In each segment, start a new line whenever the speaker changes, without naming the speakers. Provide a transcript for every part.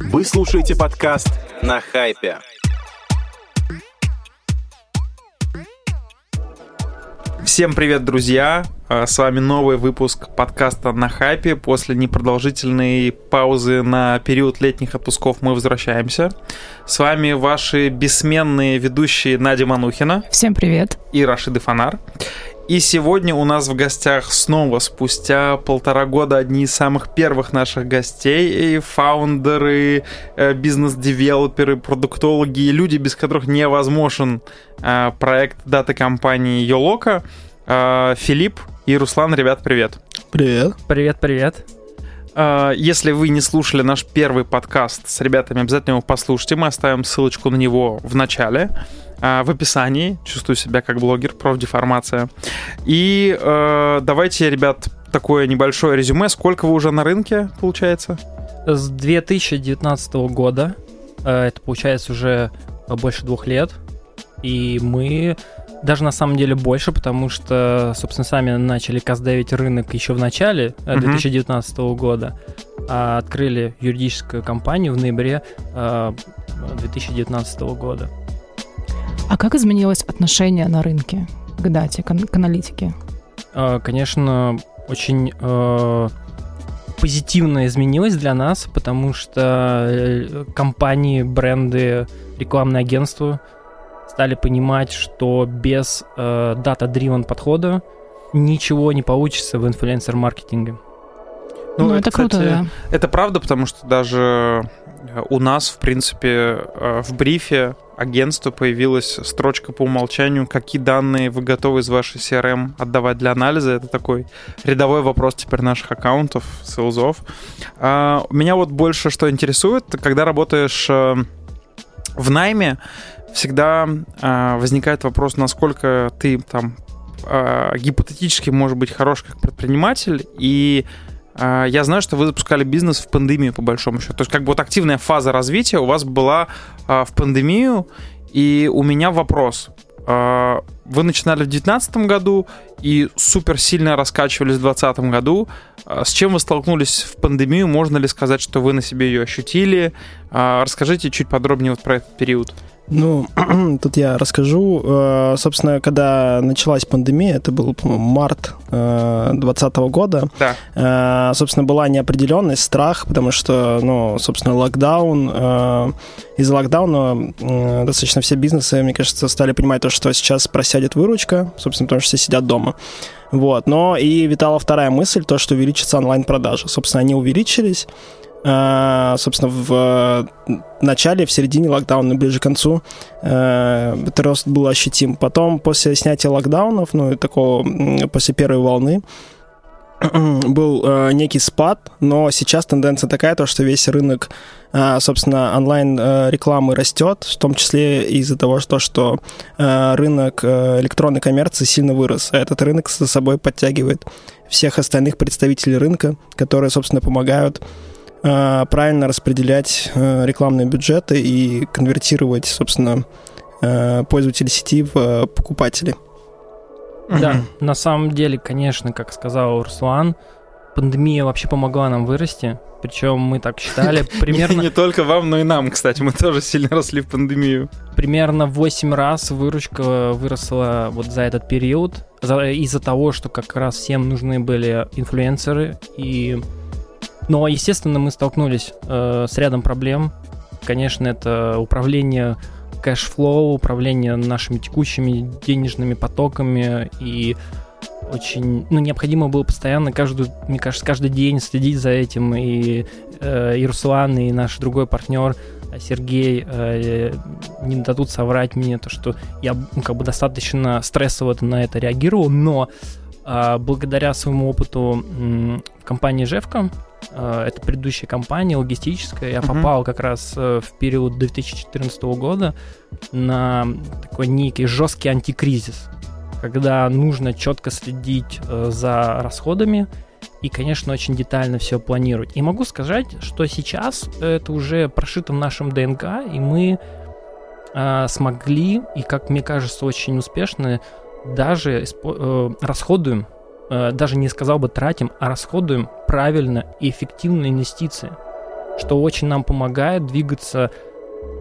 Вы слушаете подкаст на хайпе.
Всем привет, друзья! А, С вами новый выпуск подкаста на хайпе. После непродолжительной паузы на период летних отпусков мы возвращаемся. С вами ваши бессменные ведущие Надя Манухина
Всем привет.
и Рашиды Фонар. И сегодня у нас в гостях снова, спустя полтора года, одни из самых первых наших гостей, и фаундеры, э, бизнес-девелоперы, продуктологи, и люди, без которых невозможен э, проект дата-компании Йолока. Э, Филипп и Руслан, ребят, привет.
Привет.
Привет, привет.
Э, Если вы не слушали наш первый подкаст с ребятами, обязательно его послушайте. Мы оставим ссылочку на него в начале, э, в описании. Чувствую себя как блогер, профдеформация. И э, давайте, ребят, такое небольшое резюме. Сколько вы уже на рынке, получается?
С 2019 года, это получается уже больше двух лет, и мы даже на самом деле больше, потому что, собственно, сами начали каздевить рынок еще в начале э,
Мгм.
2019 года, а открыли юридическую компанию в ноябре э, 2019 года.
А как изменилось отношение на рынке к дате, к, ан- к аналитике?
Э, Конечно, очень э, позитивно изменилось для нас, потому что э, компании, бренды, рекламные агентства стали понимать, что без э, data-driven подхода ничего не получится в инфлюенсер-маркетинге.
Ну, это, круто,
кстати,
да.
Это правда, потому что даже э, у нас, в принципе, э, в брифе агентства появилась строчка по умолчанию, какие данные вы готовы из вашей CRM отдавать для анализа. Это такой рядовой вопрос теперь наших аккаунтов, селзов. А, Меня вот больше что интересует, когда работаешь э, в найме, всегда э, возникает вопрос, насколько ты там э, гипотетически может быть хорош как предприниматель и а, я знаю, что вы запускали бизнес в пандемию, по большому счету. То есть, как бы вот активная фаза развития у вас была а, в пандемию. И у меня вопрос. А, Вы начинали в 2019 году и супер сильно раскачивались в 2020 году. С чем вы столкнулись в пандемию? Можно ли сказать, что вы на себе ее ощутили? Расскажите чуть подробнее вот про этот период.
Ну, тут я расскажу. Э, Собственно, когда началась пандемия, это был, по-моему, март 2020 года,
Да.
э, собственно, была неопределенность, страх, потому что, ну, собственно, локдаун, э, из-за локдауна э, достаточно все бизнесы, мне кажется, стали понимать то, что сейчас просядет выручка, собственно, потому что все сидят дома. Вот, но и витала вторая мысль, то, что увеличится онлайн-продажи. Собственно, они увеличились, Э, собственно, в начале, в середине локдауна, ближе к концу, э, этот рост был ощутим. Потом, после снятия локдаунов, ну, и такого, после первой волны, был э, некий спад, но сейчас тенденция такая, то, что весь рынок, э, собственно, онлайн-рекламы растет, в том числе из-за того, что, что э, рынок э, электронной коммерции сильно вырос. А этот рынок за собой подтягивает всех остальных представителей рынка, которые, собственно, помогают э, правильно распределять э, рекламные бюджеты и конвертировать, собственно, э, пользователей сети в э, покупателей.
Да, на самом деле, конечно, как сказал Руслан, пандемия вообще помогла нам вырасти. Причем мы так считали, примерно,
Не только вам, но и нам, кстати. Мы тоже сильно росли в пандемию.
примерно 8 раз выручка выросла вот за этот период. за- из-за того, что как раз всем нужны были инфлюенсеры. И... Но, естественно, мы столкнулись э, с рядом проблем. Конечно, это управление cash flow, управление нашими текущими денежными потоками и очень, ну, необходимо было постоянно каждую, мне кажется, каждый день следить за этим, и, э, и Руслан, и наш другой партнер э, Сергей э, не дадут соврать мне, то, что я ну, как бы достаточно стрессово на это реагировал, но э, благодаря своему опыту м, в компании Жевка, э, это предыдущая компания логистическая, я
Мгм.
попал как раз э, в период 2014 года на такой некий жесткий антикризис, когда нужно четко следить э, за расходами и, конечно, очень детально все планировать. И могу сказать, что сейчас это уже прошито в нашем ДНК, и мы э, смогли, и, как мне кажется, очень успешно, даже э, расходуем, э, даже не сказал бы тратим, а расходуем правильно и эффективно инвестиции. что очень нам помогает двигаться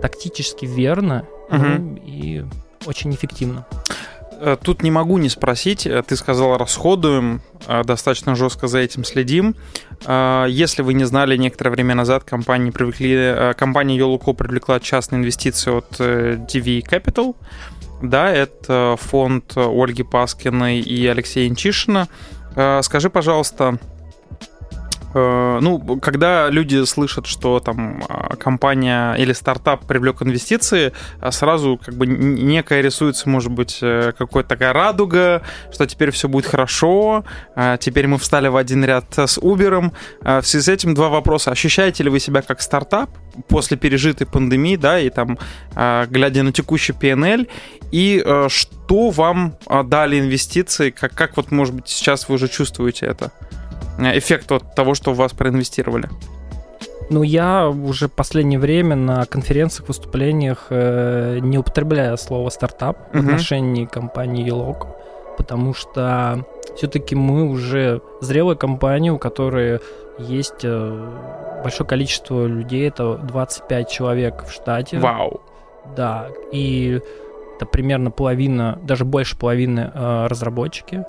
тактически верно
Мгм.
ну, и очень эффективно.
Э, Тут не могу не спросить. Э, Ты сказал, расходуем, э, достаточно жестко за этим следим. Э, Если вы не знали, некоторое время назад компании привлекли, э, компания Yoluko привлекла частные инвестиции от э, DV Capital. Да, это фонд Ольги Паскиной и Алексея Инчишина. Э, Скажи, пожалуйста, ну, когда люди слышат, что там э, компания или стартап привлек инвестиции, а сразу как бы некая рисуется, может быть, э, какая-то такая радуга, что теперь все будет хорошо, а теперь мы встали в один ряд с Uber. А В связи с этим два вопроса. Ощущаете ли вы себя как стартап после пережитой пандемии, да, и там, а, глядя на текущий PNL, и э, что вам а, дали инвестиции, как, как вот, может быть, сейчас вы уже чувствуете это? Э, Эффект от того, что в вас проинвестировали.
Ну, я уже последнее время на конференциях, выступлениях э, не употребляю слово стартап в
Мгм.
отношении компании Елок, потому что все-таки мы уже зрелая компания, у которой есть э, большое количество людей, это 25 человек в штате.
Вау.
Да, и это примерно половина, даже больше половины э, разработчики.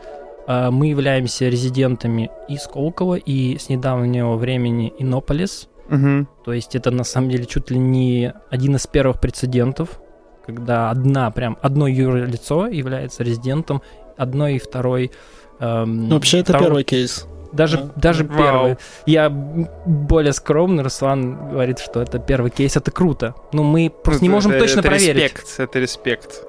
Э, мы являемся резидентами и Сколково, и с недавнего времени Иннополис.
Мгм.
То есть это на самом деле чуть ли не один из первых прецедентов, когда одна, прям одно юрлицо является резидентом, одной и второй... эм,
Ну, Вообще, это
второй-
первый кейс.
Даже,
Да.
даже
Вау.
первый. Я более скромный, Руслан говорит, что это первый кейс, это круто. Но мы просто не можем
Это-
точно
это
проверить.
Респект, это респект.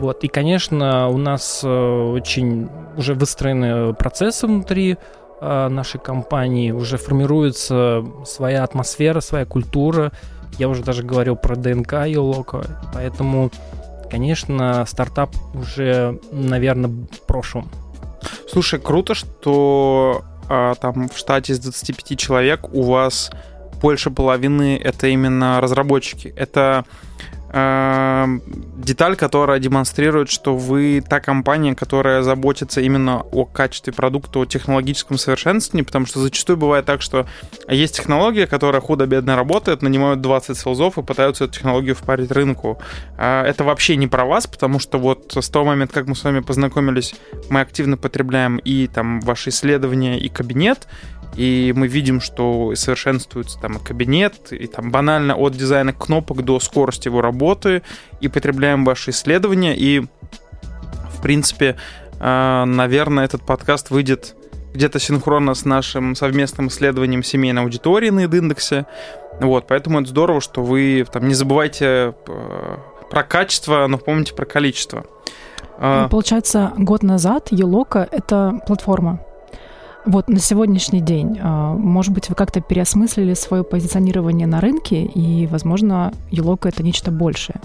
Вот, и, конечно, у нас э, очень уже выстроены процессы внутри э, нашей компании, уже формируется своя атмосфера, своя культура. Я уже даже говорил про ДНК Йолока, поэтому, конечно, стартап уже, наверное, в прошлом.
Слушай, круто, что а, там в штате из 25 человек у вас больше половины это именно разработчики. Это деталь, которая демонстрирует, что вы та компания, которая заботится именно о качестве продукта, о технологическом совершенствовании, потому что зачастую бывает так, что есть технология, которая худо-бедно работает, нанимают 20 селзов и пытаются эту технологию впарить рынку. А, Это вообще не про вас, потому что вот с того момента, как мы с вами познакомились, мы активно потребляем и там ваши исследования, и кабинет, и мы видим, что совершенствуется там кабинет, и там банально от дизайна кнопок до скорости его работы, и потребляем ваши исследования, и в принципе, э, наверное, этот подкаст выйдет где-то синхронно с нашим совместным исследованием семейной аудитории на индексе. Вот, поэтому это здорово, что вы там не забывайте э, про качество, но помните про количество. А,
Получается, год назад Елока — это платформа. Вот на сегодняшний день, а, может быть, вы как-то переосмыслили свое позиционирование на рынке, и, возможно, Елока — это нечто большее.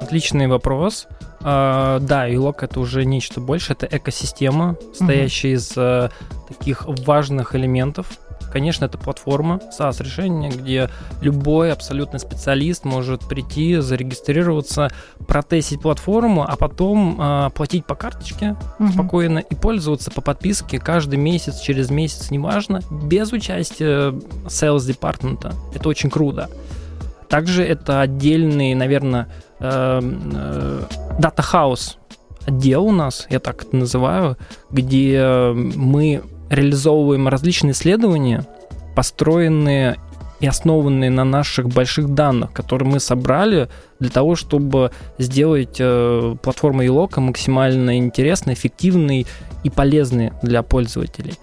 Отличный вопрос. А, да, Илок это уже нечто больше, это экосистема, состоящая из э, таких важных элементов. Конечно, это платформа, SaaS-решение, где любой абсолютно специалист может прийти, зарегистрироваться, протестить платформу, а потом э, платить по карточке
Мгм.
спокойно и пользоваться по подписке каждый месяц, через месяц, неважно, без участия sales департамента. Это очень круто. Также это отдельный, наверное, Data House отдел у нас, я так это называю, где мы реализовываем различные исследования, построенные и основанные на наших больших данных, которые мы собрали для того, чтобы сделать э, платформу Елока максимально интересной, эффективной и полезной для пользователей.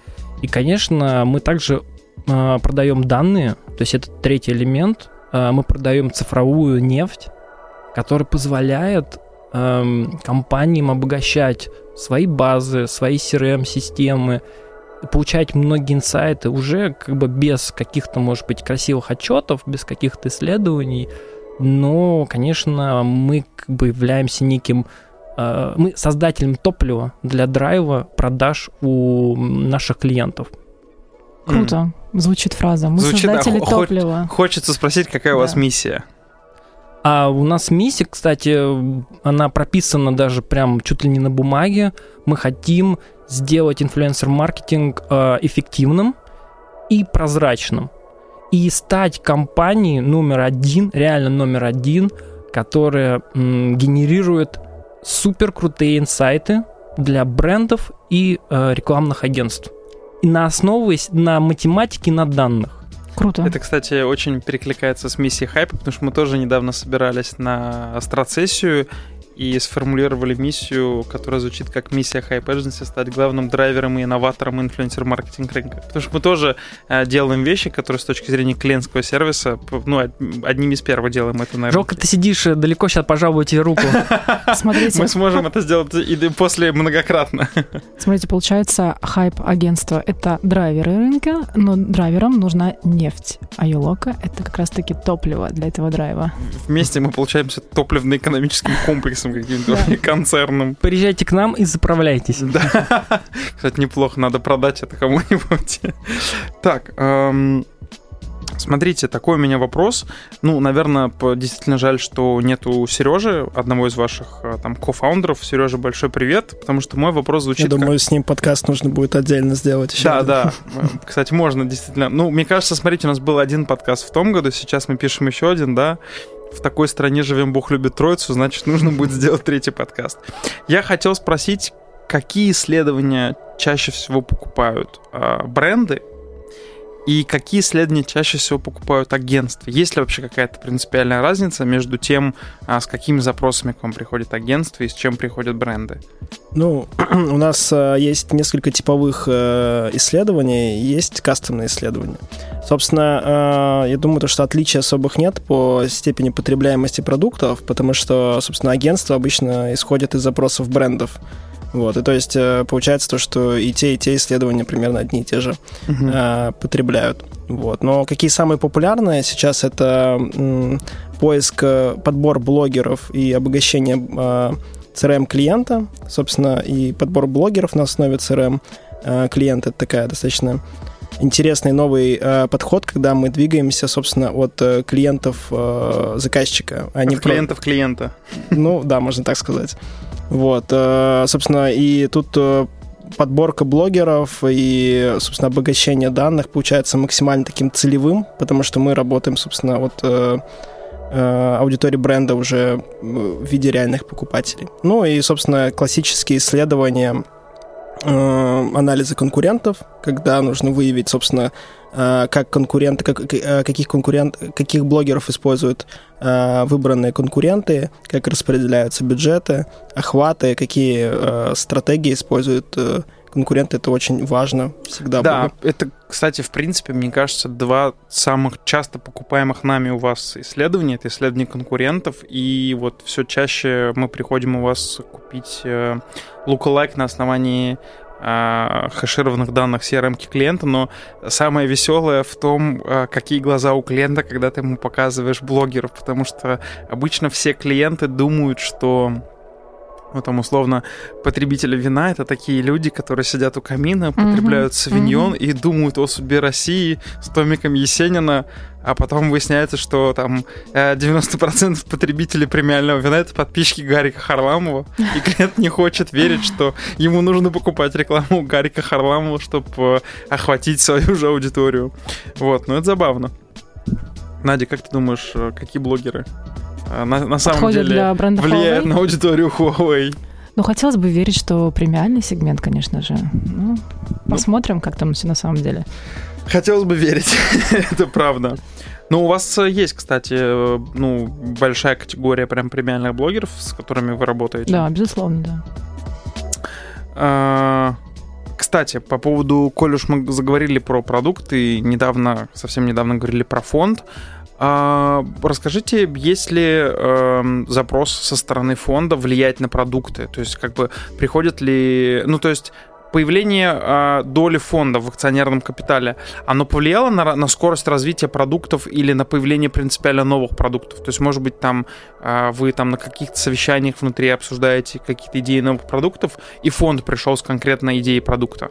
И, конечно, мы также э, продаем данные, то есть это третий элемент. Э, мы продаем цифровую нефть, которая позволяет эм, компаниям обогащать свои базы, свои CRM-системы, получать многие инсайты уже как бы без каких-то, может быть, красивых отчетов, без каких-то исследований, но, конечно, мы как бы являемся неким э, мы создателем топлива для драйва продаж у наших клиентов.
Круто. Звучит фраза. Мы
Звучит, да,
создатели
хо-
топлива.
Хочется спросить, какая у вас
Да.
миссия?
А у нас миссия, кстати, она прописана даже прям чуть ли не на бумаге. Мы хотим сделать инфлюенсер-маркетинг э, эффективным и прозрачным. и стать компанией номер один, реально номер один, которая м, генерирует супер крутые инсайты для брендов и э, рекламных агентств. И на основе, на математике, на данных.
Круто.
Это, кстати, очень перекликается с миссией хайпа, потому что мы тоже недавно собирались на астроцессию и сформулировали миссию, которая звучит как миссия Hype Agency стать главным драйвером и инноватором инфлюенсер-маркетинг рынка. Потому что мы тоже э, делаем вещи, которые с точки зрения клиентского сервиса, ну, одними из первых делаем это, наверное.
Жалко, ты сидишь э, далеко, сейчас пожалуй тебе руку.
Смотрите.
Мы сможем это сделать и после многократно.
Смотрите, получается, хайп-агентство — это драйверы рынка, но драйверам нужна нефть, а Юлока — это как раз-таки топливо для этого драйва.
Вместе мы получаемся топливно-экономическим комплексом каким-то да. концерном.
Приезжайте к нам и заправляйтесь.
Да. Кстати, неплохо, надо продать это кому-нибудь. Так, эм, Смотрите, такой у меня вопрос. Ну, наверное, действительно жаль, что нету Сережи, одного из ваших э, там кофаундеров. Сережа, большой привет, потому что мой вопрос звучит.
Я думаю, с ним подкаст нужно будет отдельно сделать. Еще
да, один. да. Кстати, можно действительно. Ну, мне кажется, смотрите, у нас был один подкаст в том году, сейчас мы пишем еще один, да в такой стране живем, Бог любит Троицу, значит, нужно будет сделать третий подкаст. Я хотел спросить, какие исследования чаще всего покупают э, бренды и какие исследования чаще всего покупают агентства? Есть ли вообще какая-то принципиальная разница между тем, а, с какими запросами к вам приходит агентство и с чем приходят бренды?
Ну, у нас а, есть несколько типовых а, исследований, есть кастомные исследования. Собственно, а, я думаю, то, что отличий особых нет по степени потребляемости продуктов, потому что, собственно, агентство обычно исходит из запросов брендов. Вот, и то есть э, получается то, что и те, и те исследования примерно одни и те же uh-huh. э, потребляют. Вот. Но какие самые популярные сейчас это м, поиск, э, подбор блогеров и обогащение э, CRM-клиента, собственно, и подбор блогеров на основе CRM клиента. Это такая достаточно интересный новый э, подход, когда мы двигаемся, собственно, от э, клиентов э, заказчика.
А от не клиентов про... клиента.
Ну, да, можно так сказать. Вот, э, собственно, и тут э, подборка блогеров и, собственно, обогащение данных получается максимально таким целевым, потому что мы работаем, собственно, от э, аудитории бренда уже в виде реальных покупателей. Ну и, собственно, классические исследования анализа конкурентов, когда нужно выявить, собственно, Э, как конкуренты, как, э, каких, конкурент, каких блогеров используют э, выбранные конкуренты, как распределяются бюджеты, охваты, какие стратегии используют конкуренты, это очень важно всегда.
Да, было. это, кстати, в принципе, мне кажется, два самых часто покупаемых нами у вас исследования. Это исследования конкурентов, и вот все чаще мы приходим у вас купить lookalike на основании а, хэшированных данных CRM клиента, но самое веселое в том, а, какие глаза у клиента, когда ты ему показываешь блогеров, потому что обычно все клиенты думают, что ну, там, условно, потребители вина — это такие люди, которые сидят у камина, потребляют mm-hmm. савиньон mm-hmm. и думают о судьбе России с Томиком Есенина, а потом выясняется, что там 90% э, потребителей премиального вина — это подписчики Гарика Харламова, и клиент не хочет верить, что ему нужно покупать рекламу Гарика Харламова, чтобы э, охватить свою же аудиторию. Вот, ну это забавно. Надя, как ты думаешь, э, какие блогеры на, на самом деле
для бренда
влияют
Huawei?
на аудиторию Huawei?
Ну, хотелось бы верить, что премиальный сегмент, конечно же. Ну, ну, посмотрим, как там все на самом деле.
Хотелось бы верить, это правда. Ну, у вас есть, кстати, ну, большая категория прям премиальных блогеров, с которыми вы работаете.
Да, безусловно, да.
А, кстати, по поводу, коль уж мы заговорили про продукты, недавно, совсем недавно говорили про фонд, а, расскажите, есть ли э, запрос со стороны фонда влиять на продукты? То есть, как бы приходят ли... Ну, то есть, появление э, доли фонда в акционерном капитале, оно повлияло на, на скорость развития продуктов или на появление принципиально новых продуктов? То есть, может быть, там э, вы там на каких-то совещаниях внутри обсуждаете какие-то идеи новых продуктов, и фонд пришел с конкретной идеей продукта?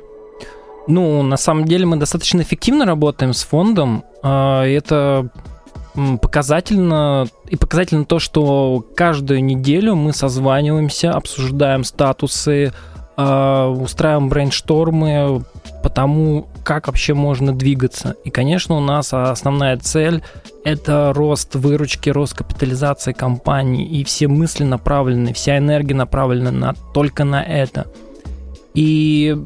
Ну, на самом деле мы достаточно эффективно работаем с фондом. Это показательно и показательно то, что каждую неделю мы созваниваемся, обсуждаем статусы, э, устраиваем брейнштормы по тому, как вообще можно двигаться. И, конечно, у нас основная цель – это рост выручки, рост капитализации компании, и все мысли направлены, вся энергия направлена на, только на это. И,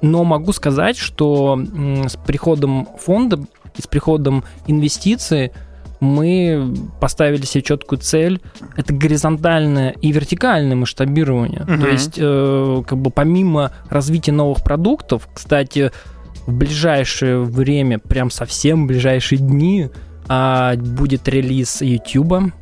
но могу сказать, что с приходом фонда и с приходом инвестиций – мы поставили себе четкую цель. Это горизонтальное и вертикальное масштабирование. Угу. То есть, э, как бы помимо развития новых продуктов, кстати, в ближайшее время, прям совсем в ближайшие дни, э, будет релиз YouTube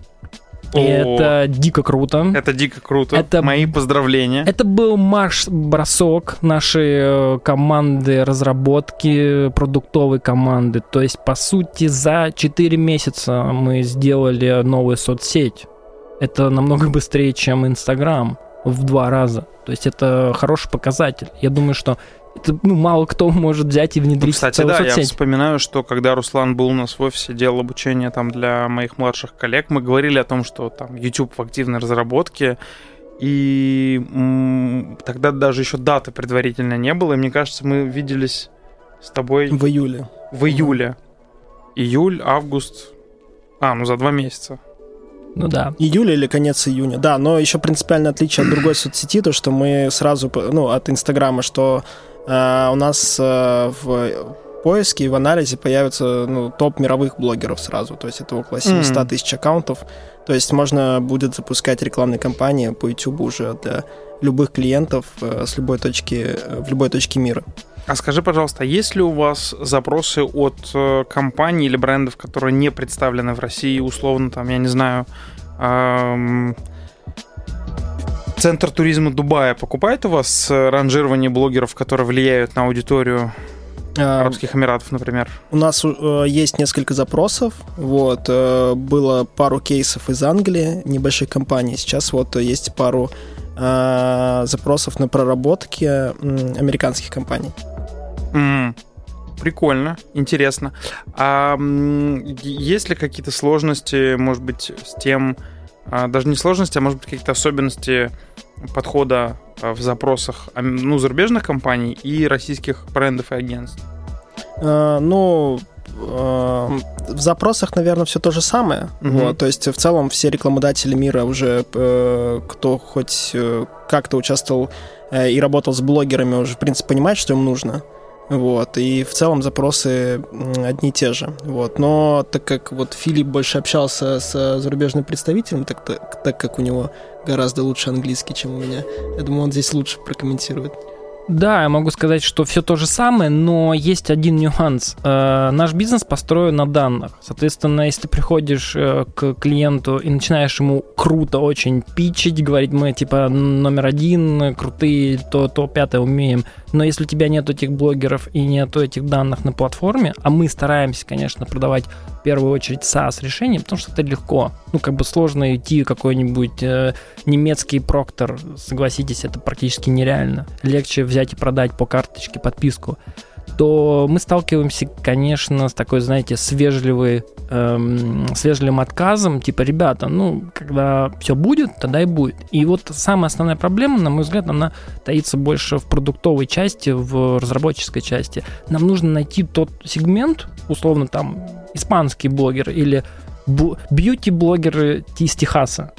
и это дико круто.
Это дико круто. Это, Мои поздравления.
Это был марш-бросок нашей э, команды разработки, продуктовой команды. То есть, по сути, за 4 месяца мы сделали новую соцсеть. Это намного быстрее, чем Инстаграм в два раза. То есть это хороший показатель. Я думаю, что это, ну, мало кто может взять и внедрить ну,
кстати, да, соцсеть. я вспоминаю, что когда Руслан был у нас в офисе, делал обучение там для моих младших коллег, мы говорили о том, что там YouTube в активной разработке, и м- тогда даже еще даты предварительно не было, и мне кажется, мы виделись с тобой...
В июле.
В июле. Июль, август. А, ну за два месяца.
Ну да.
Июля или конец июня. Да, но еще принципиальное отличие от другой соцсети, то, что мы сразу, ну, от Инстаграма, что э, у нас э, в поиске и в анализе появится ну, топ мировых блогеров сразу. То есть это около 700 mm. тысяч аккаунтов. То есть можно будет запускать рекламные кампании по YouTube уже для любых клиентов э, с любой точки, э, в любой точке мира.
А скажи, пожалуйста, есть ли у вас запросы от э, компаний или брендов, которые не представлены в России, условно, там, я не знаю, эм, Центр туризма Дубая покупает у вас ранжирование блогеров, которые влияют на аудиторию Арабских Эмиратов, например?
У нас э, есть несколько запросов. Вот, э, было пару кейсов из Англии, небольших компаний. Сейчас вот есть пару э, запросов на проработки э, американских компаний.
Mm. Прикольно, интересно. А есть ли какие-то сложности, может быть, с тем, а, даже не сложности, а может быть какие-то особенности подхода а, в запросах ну, зарубежных компаний и российских брендов и агентств?
А, ну, а, в запросах, наверное, все то же самое. Угу. Вот, то есть в целом все рекламодатели мира уже, э, кто хоть э, как-то участвовал э, и работал с блогерами, уже в принципе понимает, что им нужно. Вот, и в целом запросы одни и те же. Вот. Но так как вот Филипп больше общался с зарубежным представителем, так, так, так как у него гораздо лучше английский, чем у меня, я думаю, он здесь лучше прокомментирует.
Да, я могу сказать, что все то же самое, но есть один нюанс. Э, наш бизнес построен на данных. Соответственно, если ты приходишь э, к клиенту и начинаешь ему круто очень пичить, говорить, мы типа номер один, крутые, то, то пятое умеем, но если у тебя нет этих блогеров и нет этих данных на платформе, а мы стараемся, конечно, продавать в первую очередь SaaS решения, потому что это легко. Ну, как бы сложно идти какой-нибудь э, немецкий проктор, согласитесь, это практически нереально. Легче взять и продать по карточке подписку то мы сталкиваемся, конечно, с такой, знаете, с, вежливой, эм, с отказом, типа, ребята, ну, когда все будет, тогда и будет. И вот самая основная проблема, на мой взгляд, она таится больше в продуктовой части, в разработческой части. Нам нужно найти тот сегмент, условно, там, испанский блогер или бьюти-блогеры из Техаса,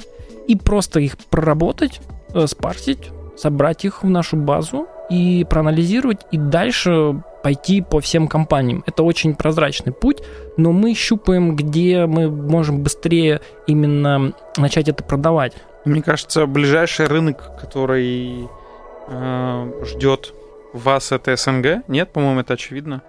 и просто их проработать, э, спарсить, собрать их в нашу базу и проанализировать, и дальше пойти по всем компаниям. Это очень прозрачный путь, но мы щупаем, где мы можем быстрее именно начать это продавать.
Мне кажется, ближайший рынок, который э, ждет вас, это СНГ. Нет, по-моему, это очевидно.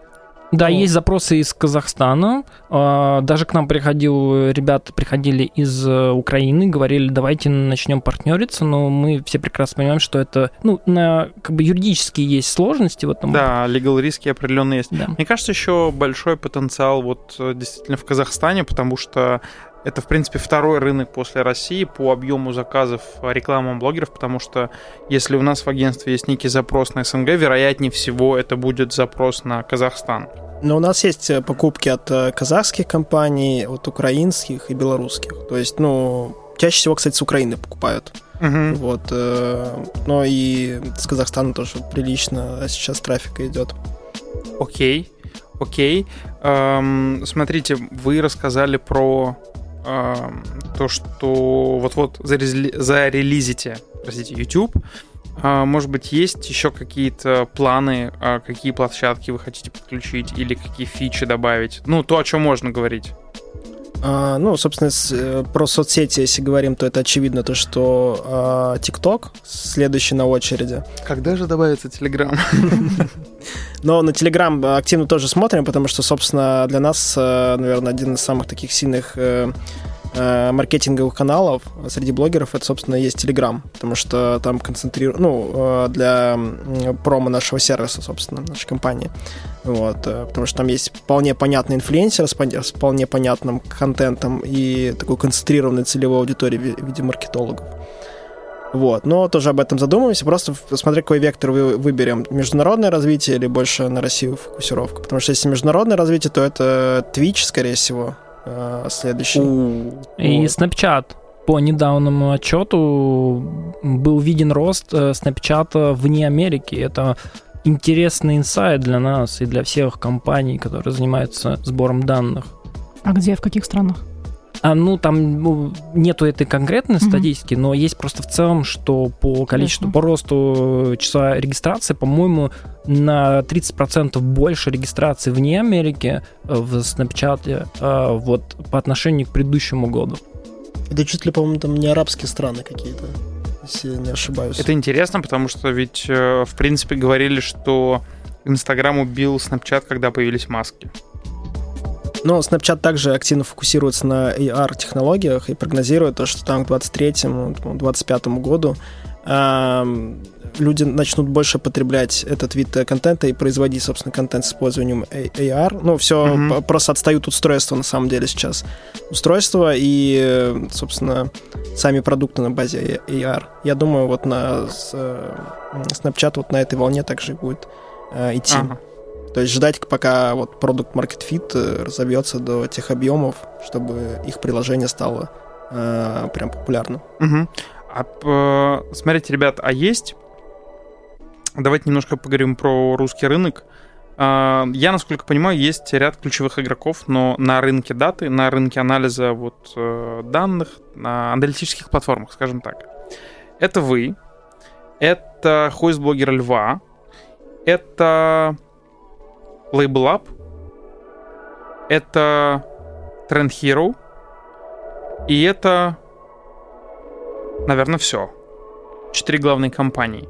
Да, ну. есть запросы из Казахстана. А, даже к нам приходил, ребята приходили из э, Украины, говорили, давайте начнем партнериться, но мы все прекрасно понимаем, что это, ну, на, как бы юридически есть сложности в этом.
Да, legal риски определенные есть. Да. Мне кажется, еще большой потенциал вот э, действительно в Казахстане, потому что это, в принципе, второй рынок после России по объему заказов рекламы блогеров, потому что если у нас в агентстве есть некий запрос на СНГ, вероятнее всего это будет запрос на Казахстан.
Но у нас есть э, покупки от э, казахских компаний, от украинских и белорусских. То есть, ну, чаще всего, кстати, с Украины покупают.
Мгм.
Вот. э, Но и с Казахстана тоже прилично сейчас трафика идет.
Окей, окей. Эм, смотрите, вы рассказали про то, что вот-вот зарезли- зарелизите, простите, YouTube. А, может быть, есть еще какие-то планы, а, какие площадки вы хотите подключить или какие фичи добавить? Ну, то, о чем можно говорить.
А, ну, собственно, с- э, про соцсети, если говорим, то это очевидно то, что а, TikTok следующий на очереди.
Когда же добавится Telegram?
Но на Telegram активно тоже смотрим, потому что, собственно, для нас, э, наверное, один из самых таких сильных э, маркетинговых каналов среди блогеров это, собственно, есть Telegram, потому что там концентрируют, ну, э, для промо нашего сервиса, собственно, нашей компании. Вот, э, потому что там есть вполне понятный инфлюенсер с вполне понятным контентом и такой концентрированной целевой аудитории в ви- в виде маркетологов. Вот, но тоже об этом задумываемся, просто смотря какой вектор вы выберем, международное развитие или больше на Россию фокусировка. Потому что если международное развитие, то это Twitch, скорее всего, э, следующий.
И
Вот.
Snapchat. По недавнему отчету был виден рост э, Snapchat вне Америки. Это интересный инсайт для нас и для всех компаний, которые занимаются сбором данных.
А где, в каких странах?
А ну там ну, нету этой конкретной
Мгм.
статистики, но есть просто в целом, что по количеству,
Ясно.
по росту числа регистрации, по-моему, на 30% больше регистраций вне Америки э, в Snapchat э, вот по отношению к предыдущему году.
Это чуть ли, по-моему, там не арабские страны какие-то, если я не ошибаюсь.
Это интересно, потому что ведь, э, в принципе, говорили, что Инстаграм убил Snapchat, когда появились маски.
Но Snapchat также активно фокусируется на AR-технологиях и прогнозирует то, что там к 23-25 году эм, люди начнут больше потреблять этот вид э, контента и производить, собственно, контент с использованием AR. Ну, все
Мгм.
просто отстают устройства, на самом деле, сейчас. Устройства и, собственно, сами продукты на базе AR. Я думаю, вот на э, Snapchat вот на этой волне также и будет э, идти.
Ага.
То есть ждать, пока вот продукт Market Fit э, разовьется до тех объемов, чтобы их приложение стало э, прям популярным.
Мгм. А, п- смотрите, ребят, а есть... Давайте немножко поговорим про русский рынок. А, Я, насколько понимаю, есть ряд ключевых игроков, но на рынке даты, на рынке анализа вот э, данных, на аналитических платформах, скажем так. Это вы, это хойс блогера Льва, это Label Up, это Trend Hero, и это наверное, все. Четыре главные компании.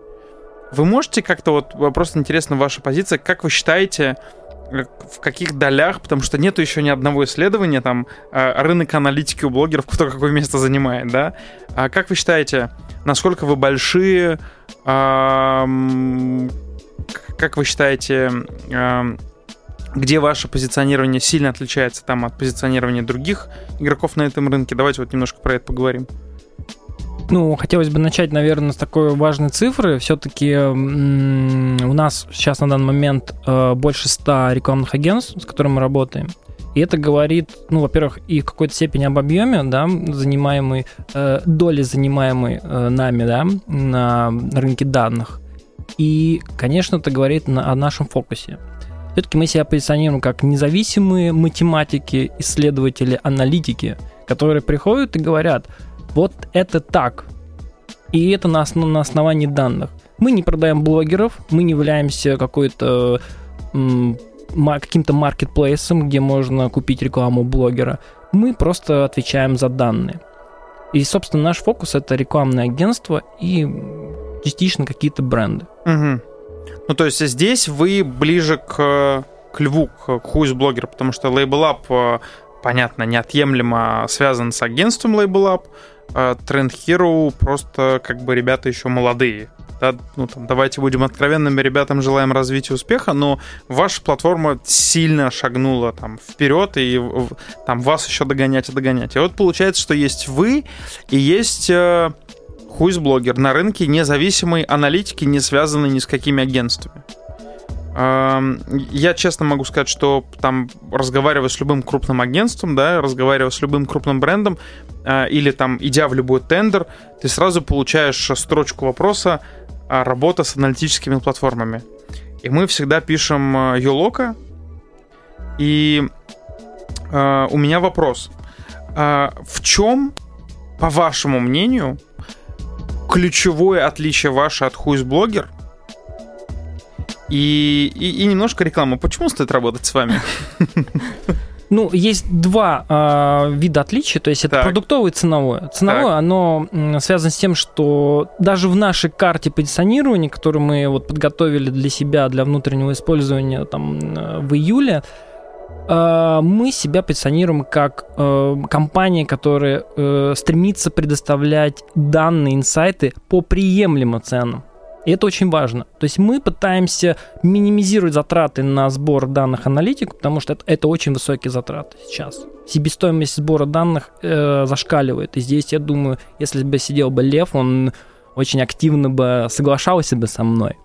Вы можете как-то вот э, просто интересна ваша позиция, как вы считаете, э, в каких долях, потому что нету еще ни одного исследования, там, э, рынок аналитики у блогеров, кто какое место занимает, да? А как вы считаете, насколько вы большие, к- как вы считаете, ам, где ваше позиционирование сильно отличается там от позиционирования других игроков на этом рынке? Давайте вот немножко про это поговорим.
Ну, хотелось бы начать, наверное, с такой важной цифры. Все-таки у нас сейчас на данный момент э, больше 100 рекламных агентств, с которыми мы работаем. И это говорит, ну, во-первых, и в какой-то степени об объеме, да, занимаемой, э, доли занимаемой э, нами, да, на рынке данных. И, конечно, это говорит на- о нашем фокусе. Все-таки мы себя позиционируем как независимые математики, исследователи, аналитики, которые приходят и говорят, вот это так. И это на, основ- на основании данных. Мы не продаем блогеров, мы не являемся какой-то м, каким-то маркетплейсом, где можно купить рекламу блогера. Мы просто отвечаем за данные. И, собственно, наш фокус это рекламное агентство и частично какие-то бренды.
Мгм. Ну, то есть здесь вы ближе к, к льву, к, к хуй блогера, потому что Label Up, э, понятно, неотъемлемо связан с агентством Label Up. э, Trend Hero просто как бы ребята еще молодые. Да, ну, там, давайте будем откровенными, ребятам желаем развития успеха, но ваша платформа сильно шагнула там вперед, и там вас еще догонять и догонять. И вот получается, что есть вы, и есть э, хуйс блогер на рынке независимой аналитики, не связанной ни с какими агентствами. Я честно могу сказать, что там разговаривая с любым крупным агентством, да, разговаривая с любым крупным брендом, э, или там идя в любой тендер, ты сразу получаешь строчку вопроса а, работа с аналитическими платформами. И мы всегда пишем Юлока. И э, у меня вопрос. А, в чем, по вашему мнению, ключевое отличие ваше от Хуизблогер? И, и, и немножко рекламы. Почему стоит работать с вами?
Ну, есть два э, вида отличия, то есть это
Так.
продуктовое и ценовое. Ценовое,
Так.
оно м, связано с тем, что даже в нашей карте позиционирования, которую мы вот подготовили для себя, для внутреннего использования там э, в июле, э, мы себя позиционируем как э, компания, которая э, стремится предоставлять данные, инсайты по приемлемым ценам. И это очень важно. То есть мы пытаемся минимизировать затраты на сбор данных аналитику, потому что это, это очень высокие затраты сейчас. Себестоимость сбора данных э, зашкаливает. И здесь, я думаю, если бы сидел бы Лев, он очень активно бы соглашался бы со мной.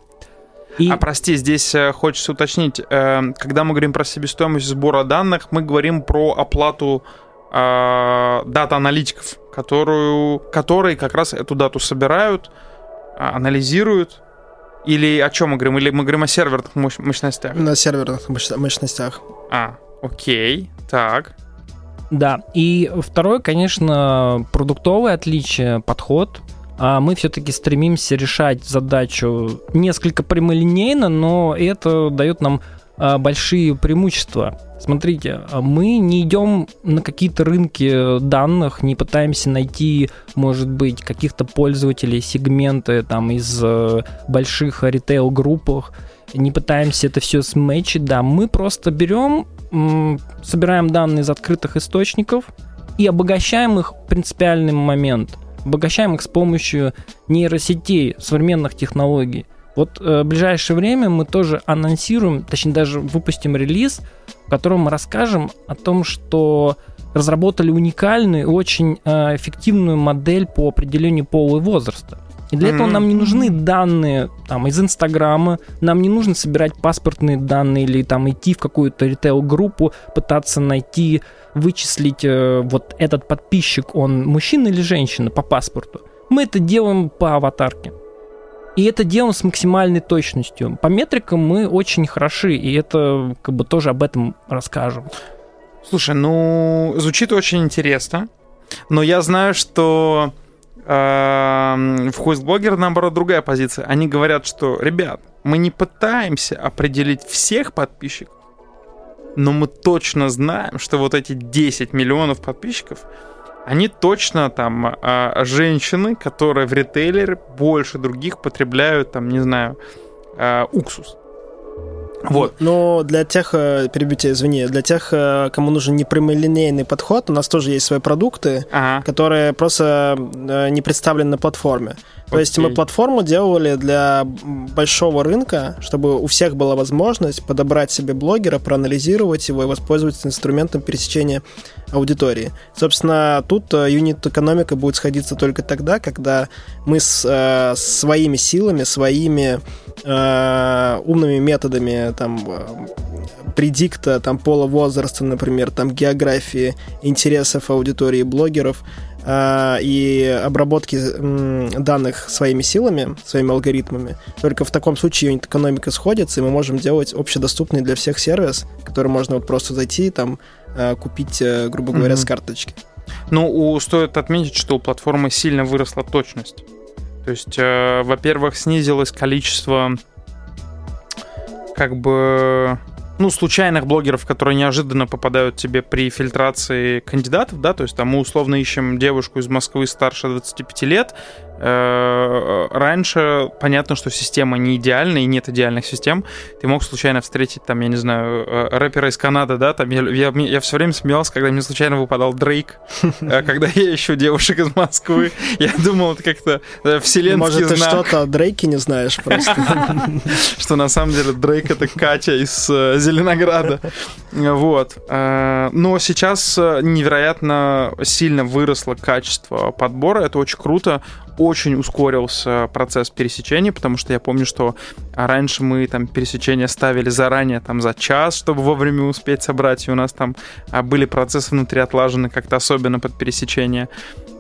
И...
А прости, здесь э, хочется уточнить, э, когда мы говорим про себестоимость сбора данных, мы говорим про оплату э, дата-аналитиков, которую, которые как раз эту дату собирают, а, анализируют. Или о чем мы говорим? Или мы говорим о серверных мощ- мощностях?
На серверных мощ- мощностях.
А, окей, так.
Да, и второе, конечно, продуктовое отличие, подход. А Мы все-таки стремимся решать задачу несколько прямолинейно, но это дает нам а, большие преимущества. Смотрите, мы не идем на какие-то рынки данных, не пытаемся найти, может быть, каких-то пользователей, сегменты там из э, больших ритейл-группах, не пытаемся это все сметчить, да, мы просто берем, собираем данные из открытых источников и обогащаем их принципиальный момент, обогащаем их с помощью нейросетей, современных технологий. Вот э, в ближайшее время мы тоже анонсируем, точнее даже выпустим релиз, в котором мы расскажем о том, что разработали уникальную и очень э, эффективную модель по определению пола и возраста. И для этого нам не нужны данные там, из Инстаграма, нам не нужно собирать паспортные данные или там идти в какую-то ритейл-группу, пытаться найти, вычислить э, вот этот подписчик, он мужчина или женщина по паспорту. Мы это делаем по аватарке. И это делаем с максимальной точностью. По метрикам мы очень хороши, и это как бы тоже об этом расскажем.
Слушай, ну, звучит очень интересно, но я знаю, что в Хуизблогер, наоборот, другая позиция. Они говорят, что, ребят, мы не пытаемся определить всех подписчиков, но мы точно знаем, что вот эти 10 миллионов подписчиков, они точно там э, женщины, которые в ритейлере больше других потребляют, там, не знаю, э, уксус. Вот.
Но для тех, э, перебью тебя, извини, для тех, э, кому нужен непрямолинейный подход, у нас тоже есть свои продукты,
Ага.
которые просто э, не представлены на платформе. То есть мы платформу делали для большого рынка, чтобы у всех была возможность подобрать себе блогера, проанализировать его и воспользоваться инструментом пересечения аудитории. Собственно, тут э, юнит-экономика будет сходиться только тогда, когда мы с э, своими силами, своими э, умными методами там э, предикта, там пола возраста, например, там географии, интересов аудитории блогеров и обработки данных своими силами, своими алгоритмами. Только в таком случае юнит-экономика сходится, и мы можем делать общедоступный для всех сервис, который можно вот просто зайти и там э, купить, э, грубо говоря,
Мгм.
с карточки.
Ну, у, стоит отметить, что у платформы сильно выросла точность. То есть, э, во-первых, снизилось количество как бы ну, случайных блогеров, которые неожиданно попадают тебе при фильтрации кандидатов, да, то есть там мы условно ищем девушку из Москвы старше 25 лет. Э, Раньше понятно, что система не идеальна и нет идеальных систем. Ты мог случайно встретить там, я не знаю, э, рэпера из Канады, да, там я, я, я все время смеялся, когда мне случайно выпадал Дрейк, Э, когда я ищу девушек из Москвы. Я думал, это как-то вселенский
Может, ты что-то о Дрейке не знаешь просто.
что на самом деле Дрейк это Катя из Зеленограда. Вот. Но сейчас невероятно сильно выросло качество подбора. Это очень круто очень ускорился процесс пересечения, потому что я помню, что раньше мы там пересечения ставили заранее там за час, чтобы вовремя успеть собрать, и у нас там а, были процессы внутри отлажены как-то особенно под пересечение.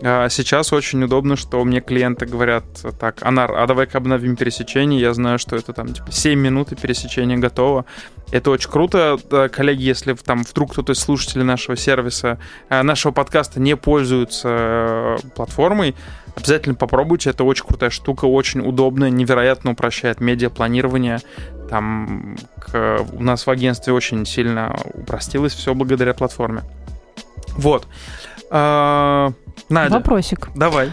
А сейчас очень удобно, что мне клиенты говорят так, Анар, а давай-ка обновим пересечение, я знаю, что это там типа 7 минут и пересечение готово. Это очень круто. Коллеги, если там вдруг кто-то из слушателей нашего сервиса, э, нашего подкаста не пользуется э, платформой, обязательно попробуйте. Это очень крутая штука, очень удобная, невероятно упрощает медиапланирование. Там к, у нас в агентстве очень сильно упростилось все благодаря платформе. Вот. А, Надя.
Вопросик.
Давай.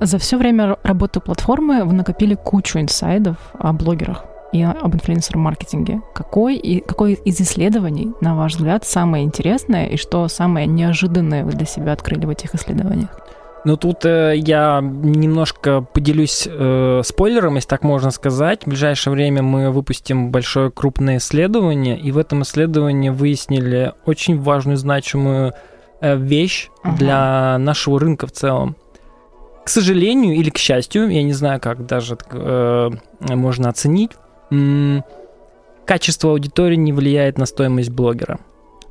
За все время работы платформы вы накопили кучу инсайдов о блогерах и об инфлюенсер-маркетинге. Какой, и, какой из исследований, на ваш взгляд, самое интересное и что самое неожиданное вы для себя открыли в этих исследованиях?
Ну, тут э, я немножко поделюсь э, спойлером, если так можно сказать. В ближайшее время мы выпустим большое крупное исследование, и в этом исследовании выяснили очень важную, значимую э, вещь ага. для нашего рынка в целом. К сожалению или к счастью, я не знаю, как даже э, можно оценить, качество аудитории не влияет на стоимость блогера.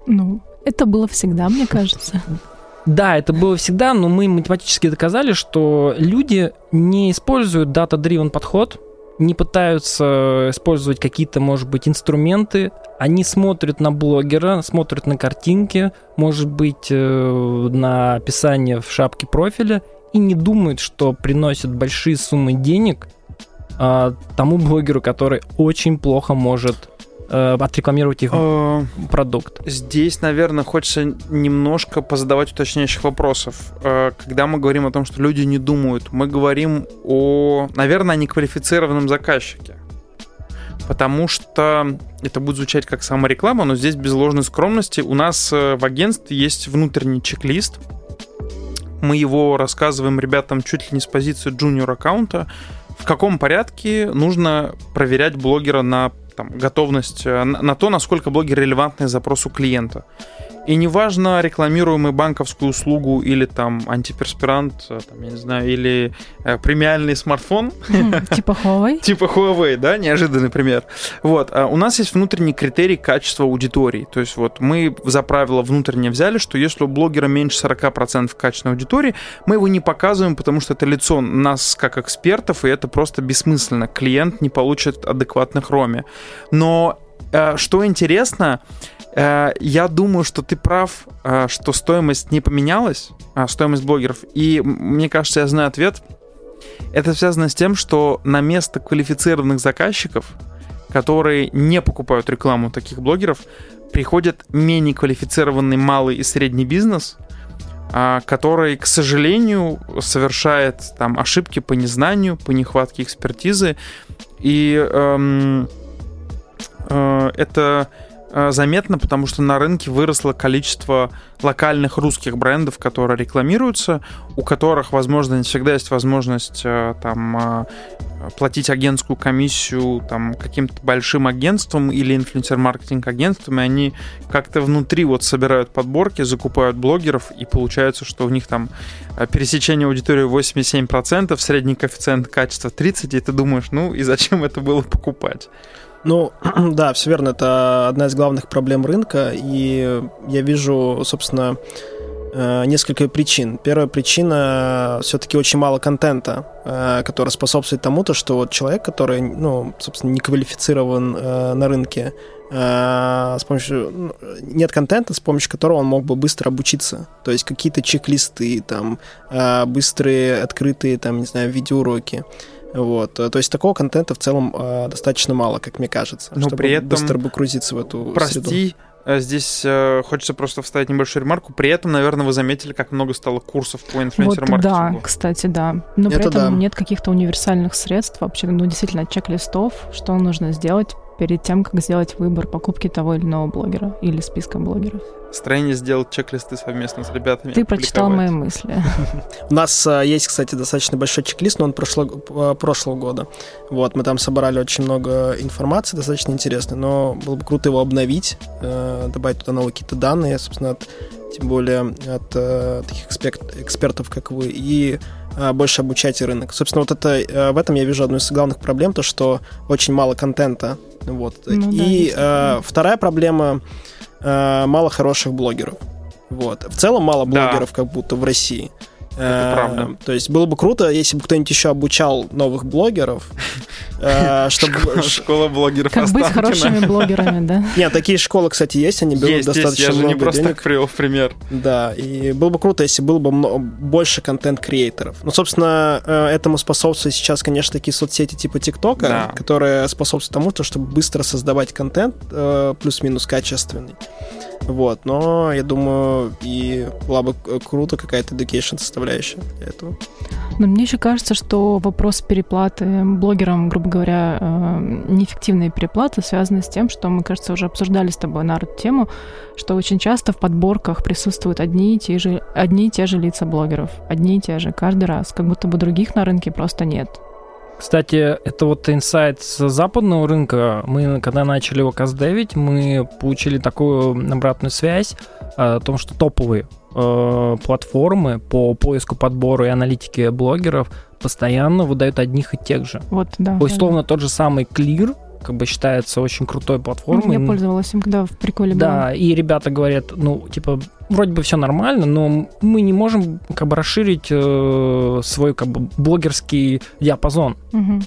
Ну, это было всегда, мне кажется.
Да, это было всегда, но мы математически доказали, что люди не используют дата-дривен подход, не пытаются использовать какие-то, может быть, инструменты. Они смотрят на блогера, смотрят на картинки, может быть, э, на описание в шапке профиля и не думают, что приносят большие суммы денег э, тому блогеру, который очень плохо может э, отрекламировать их э, продукт.
Здесь, наверное, хочется немножко позадавать уточняющих вопросов. Э, когда мы говорим о том, что люди не думают, мы говорим о, наверное, неквалифицированном заказчике. Потому что это будет звучать как самореклама, но здесь без ложной скромности. У нас э, в агентстве есть внутренний чек-лист. Мы его рассказываем ребятам чуть ли не с позиции джуниор аккаунта в каком порядке нужно проверять блогера на там, готовность, э, на то, насколько блогер релевантный запросу клиента. И неважно, рекламируем мы банковскую услугу или там антиперспирант, э, там, я не знаю, или э, премиальный смартфон.
Типа Huawei.
Типа Huawei, да, неожиданный пример. Вот, а у нас есть внутренний критерий качества аудитории. То есть вот мы за правило внутренне взяли, что если у блогера меньше 40% качественной аудитории, мы его не показываем, потому что это лицо нас как экспертов, и это просто бессмысленно. Клиент не получит адекватных роме. Но э, что интересно, я думаю, что ты прав, э, что стоимость не поменялась, а, стоимость блогеров. И мне кажется, я знаю ответ. Это связано с тем, что на место квалифицированных заказчиков, которые не покупают рекламу таких блогеров, приходит менее квалифицированный малый и средний бизнес, а, который, к сожалению, совершает там ошибки по незнанию, по нехватке экспертизы. И эм, э, это Э, заметно, потому что на рынке выросло количество локальных русских брендов, которые рекламируются, у которых, возможно, не всегда есть возможность э, там э, платить агентскую комиссию там каким-то большим агентством или инфлюенсер-маркетинг агентством, и они как-то внутри вот собирают подборки, закупают блогеров, и получается, что у них там пересечение аудитории 87%, средний коэффициент качества 30%, и ты думаешь, ну и зачем это было покупать?
Ну, да, все верно, это одна из главных проблем рынка, и я вижу, собственно, э, несколько причин. Первая причина все-таки очень мало контента, э, который способствует тому, то, что вот человек, который, ну, собственно, не квалифицирован э, на рынке, с помощью ну, нет контента, с помощью которого он мог бы быстро обучиться. То есть какие-то чек-листы, там, быстрые, открытые, там, не знаю, видеоуроки. Вот. Э, то есть такого контента в целом э, достаточно мало, как мне кажется,
Но чтобы при этом,
быстро бы грузиться в эту
прости,
среду.
Э, здесь э, хочется просто вставить небольшую ремарку. При этом, наверное, вы заметили, как много стало курсов по инфлюенсер-маркетингу. Вот,
да, кстати, да. Но при Это этом да. нет каких-то универсальных средств вообще, ну, действительно, чек-листов, что нужно сделать перед тем, как сделать выбор покупки того или иного блогера или списка блогеров.
Строение сделать чек-листы совместно с ребятами.
Ты прочитал мои мысли.
У нас а, есть, кстати, достаточно большой чек-лист, но он прошло, а, прошлого года. Вот, мы там собрали очень много информации, достаточно интересной, но было бы круто его обновить, э, добавить туда новые какие-то данные, собственно, от, тем более от э, таких эксперт, экспертов, как вы, и э, больше обучать рынок. Собственно, вот это, э, в этом я вижу одну из главных проблем, то, что очень мало контента. Вот. Ну, и да, э, вторая проблема э, мало хороших блогеров. Вот. В целом мало блогеров, да. как будто в России.
Это э, правда.
То есть было бы круто, если бы кто-нибудь еще обучал новых блогеров,
э, чтобы... Школа блогеров
Как быть хорошими блогерами, да?
Нет, такие школы, кстати, есть, они берут достаточно много
я же не просто так привел в пример.
Да, и было бы круто, если было бы больше контент-креаторов. Ну, собственно, э, этому способствуют сейчас, конечно, такие соцсети типа ТикТока, которые способствуют тому, чтобы быстро создавать контент плюс-минус качественный. Вот, но я думаю, и была бы круто какая-то education составляющая для этого.
Но мне еще кажется, что вопрос переплаты блогерам, грубо говоря, э, неэффективные переплаты связаны с тем, что мы, кажется, уже обсуждали с тобой на эту тему, что очень часто в подборках присутствуют одни и те же, одни и те же лица блогеров, одни и те же каждый раз, как будто бы других на рынке просто нет.
Кстати, это вот инсайт с западного рынка. Мы, когда начали его каздевить, мы получили такую обратную связь о том, что топовые э, платформы по поиску, подбору и аналитике блогеров постоянно выдают одних и тех же.
Вот, да.
Условно, да. тот же самый Clear, как бы считается очень крутой платформой.
Я пользовалась им, когда в приколе
Да, было. и ребята говорят, ну, типа, вроде бы все нормально, но мы не можем как бы расширить э, свой как бы блогерский диапазон.
Угу.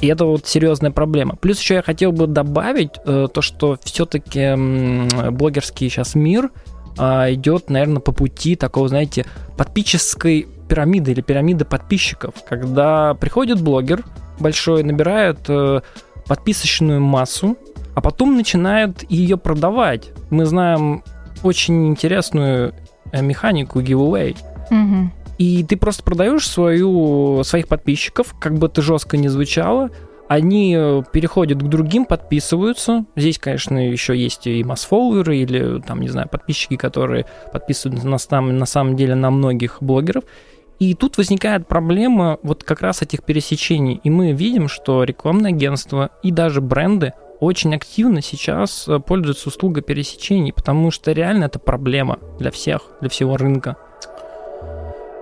И это вот серьезная проблема. Плюс еще я хотел бы добавить э, то, что все-таки э, блогерский сейчас мир э, идет, наверное, по пути такого, знаете, подписческой пирамиды или пирамиды подписчиков, когда приходит блогер большой, набирает э, подписочную массу, а потом начинают ее продавать. Мы знаем очень интересную э, механику giveaway.
Угу.
И ты просто продаешь свою, своих подписчиков, как бы это жестко не звучало, они э, переходят к другим, подписываются. Здесь, конечно, еще есть и масс-фолловеры или, там, не знаю, подписчики, которые подписываются на, на самом деле на многих блогеров. И тут возникает проблема вот как раз этих пересечений. И мы видим, что рекламное агентство и даже бренды очень активно сейчас э, пользуются услугой пересечений, потому что реально это проблема для всех, для всего рынка.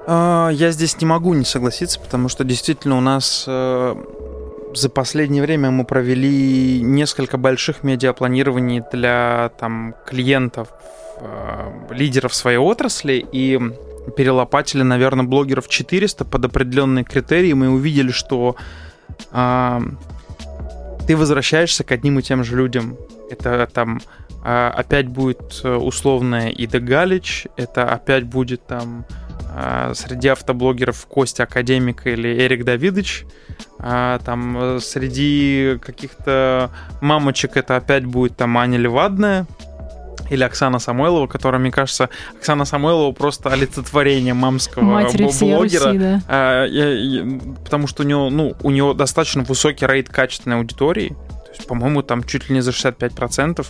А, я здесь не могу не согласиться, потому что действительно у нас э, за последнее время мы провели несколько больших медиапланирований для там, клиентов, э, лидеров своей отрасли, и перелопатили, наверное, блогеров 400 под определенные критерии, мы увидели, что э, ты возвращаешься к одним и тем же людям. Это там э, опять будет условная Ида Галич, это опять будет там э, среди автоблогеров Костя Академика или Эрик Давидович, а, там среди каких-то мамочек это опять будет там Аня Левадная, или Оксана Самойлова, которая, мне кажется, Оксана Самойлова просто олицетворение мамского
Матери блогера. Руси, да.
а, я, я, потому что у нее, ну, у нее достаточно высокий рейд качественной аудитории. То есть, по-моему, там чуть ли не за 65%.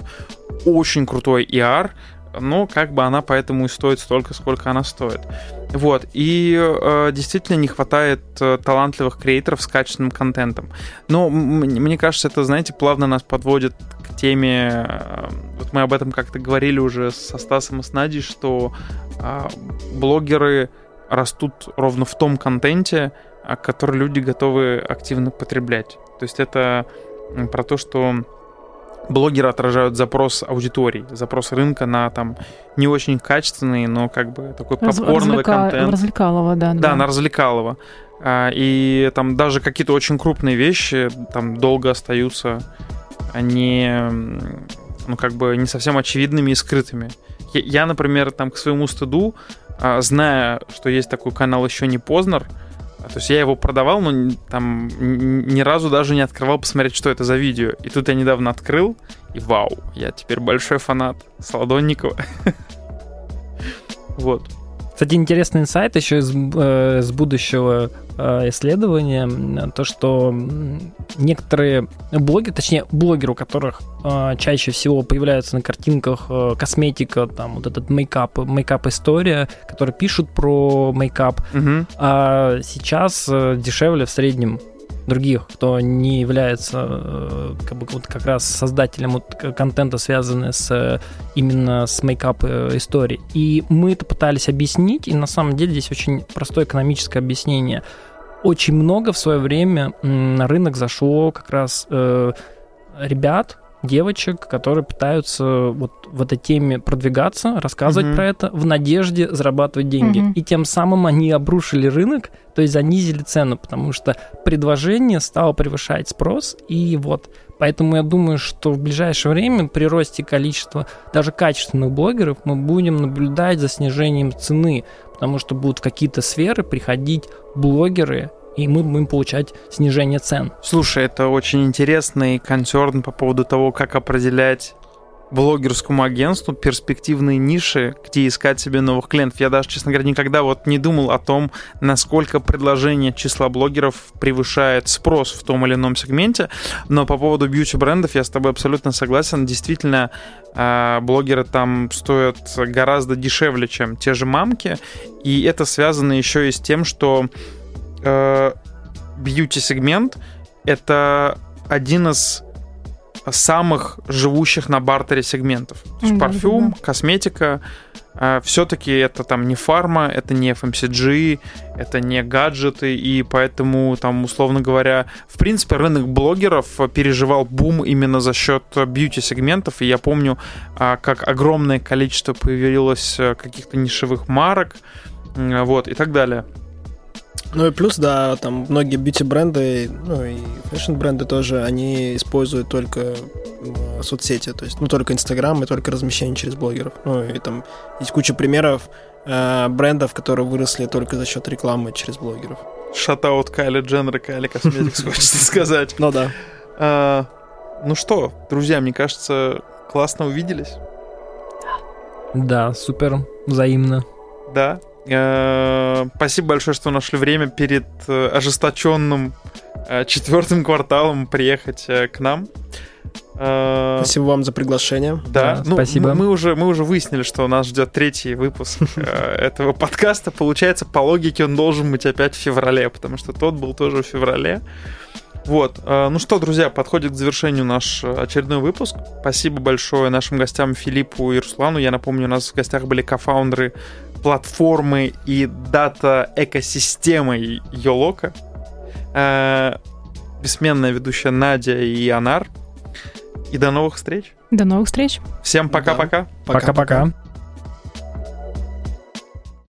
Очень крутой ER, но как бы она поэтому и стоит столько, сколько она стоит. Вот, и э, действительно не хватает э, талантливых креаторов с качественным контентом. Но мне кажется, это, знаете, плавно нас подводит теме, э, вот мы об этом как-то говорили уже со Стасом и с Надей, что э, блогеры растут ровно в том контенте, э, который люди готовы активно потреблять. То есть это про то, что блогеры отражают запрос аудитории, запрос рынка на там не очень качественный, но как бы такой попкорновый Развлека... контент.
Развлекалово, да.
Да, да. на развлекалово. А, и там даже какие-то очень крупные вещи там долго остаются они ну как бы не совсем очевидными и скрытыми. Я, например, там к своему стыду, а, зная, что есть такой канал еще не Познер, то есть я его продавал, но там ни разу даже не открывал посмотреть, что это за видео. И тут я недавно открыл, и вау, я теперь большой фанат Солодонникова. Вот.
Кстати, интересный инсайт еще из, э, из будущего э, исследования, то, что некоторые блоги, точнее, блогеры, у которых э, чаще всего появляются на картинках э, косметика, там вот этот мейкап, мейкап-история, которые пишут про мейкап,
Мгм.
а сейчас э, дешевле в среднем других, кто не является э, как, бы, вот как раз создателем вот контента, связанного с э, именно с мейкап э, историей. И мы это пытались объяснить, и на самом деле здесь очень простое экономическое объяснение. Очень много в свое время на рынок зашло как раз э, ребят, девочек, которые пытаются вот в этой теме продвигаться, рассказывать
Мгм.
про это в надежде зарабатывать деньги.
Мгм.
И тем самым они обрушили рынок, то есть занизили цену, потому что предложение стало превышать спрос, и вот Поэтому я думаю, что в ближайшее время при росте количества даже качественных блогеров мы будем наблюдать за снижением цены, потому что будут в какие-то сферы приходить блогеры, и мы будем получать снижение цен.
Слушай, это очень интересный консерн по поводу того, как определять блогерскому агентству перспективные ниши, где искать себе новых клиентов. Я даже, честно говоря, никогда вот не думал о том, насколько предложение числа блогеров превышает спрос в том или ином сегменте. Но по поводу бьюти-брендов я с тобой абсолютно согласен. Действительно, а, блогеры там стоят гораздо дешевле, чем те же мамки. И это связано еще и с тем, что э, бьюти-сегмент — это один из самых живущих на бартере сегментов. То есть парфюм, косметика, все-таки это там не фарма, это не FMCG, это не гаджеты, и поэтому там, условно говоря, в принципе, рынок блогеров переживал бум именно за счет бьюти-сегментов, и я помню, а, как огромное количество появилось э, каких-то нишевых марок, вот, и так далее.
Ну и плюс, да, там многие бьюти-бренды, ну и фэшн-бренды тоже, они используют только соцсети, то есть, ну, только Инстаграм и только размещение через блогеров. Ну и там есть куча примеров э, брендов, которые выросли только за счет рекламы через блогеров.
Шатаут Кайли Дженнер и Кайли Косметикс, хочется сказать.
Ну да.
А, Ну что, друзья, мне кажется, классно увиделись.
Да, супер, взаимно.
Да. Э, Спасибо большое, что нашли время перед э, ожесточенным э, четвертым кварталом приехать к нам.
Спасибо вам за приглашение.
Да,
Да,
ну,
спасибо.
Мы, мы уже, мы уже выяснили, что нас ждет третий выпуск этого подкаста. Получается, по логике он должен быть опять в феврале, потому что тот был тоже в феврале. Вот. Ну что, друзья, подходит к завершению наш очередной выпуск. Спасибо большое нашим гостям Филиппу и Руслану. Я напомню, у нас в гостях были кофаундеры платформы и дата-экосистемы Йолока. Э, Бессменная ведущая Надя и Анар. И до новых встреч.
До новых встреч.
Всем пока-пока.
Пока-пока.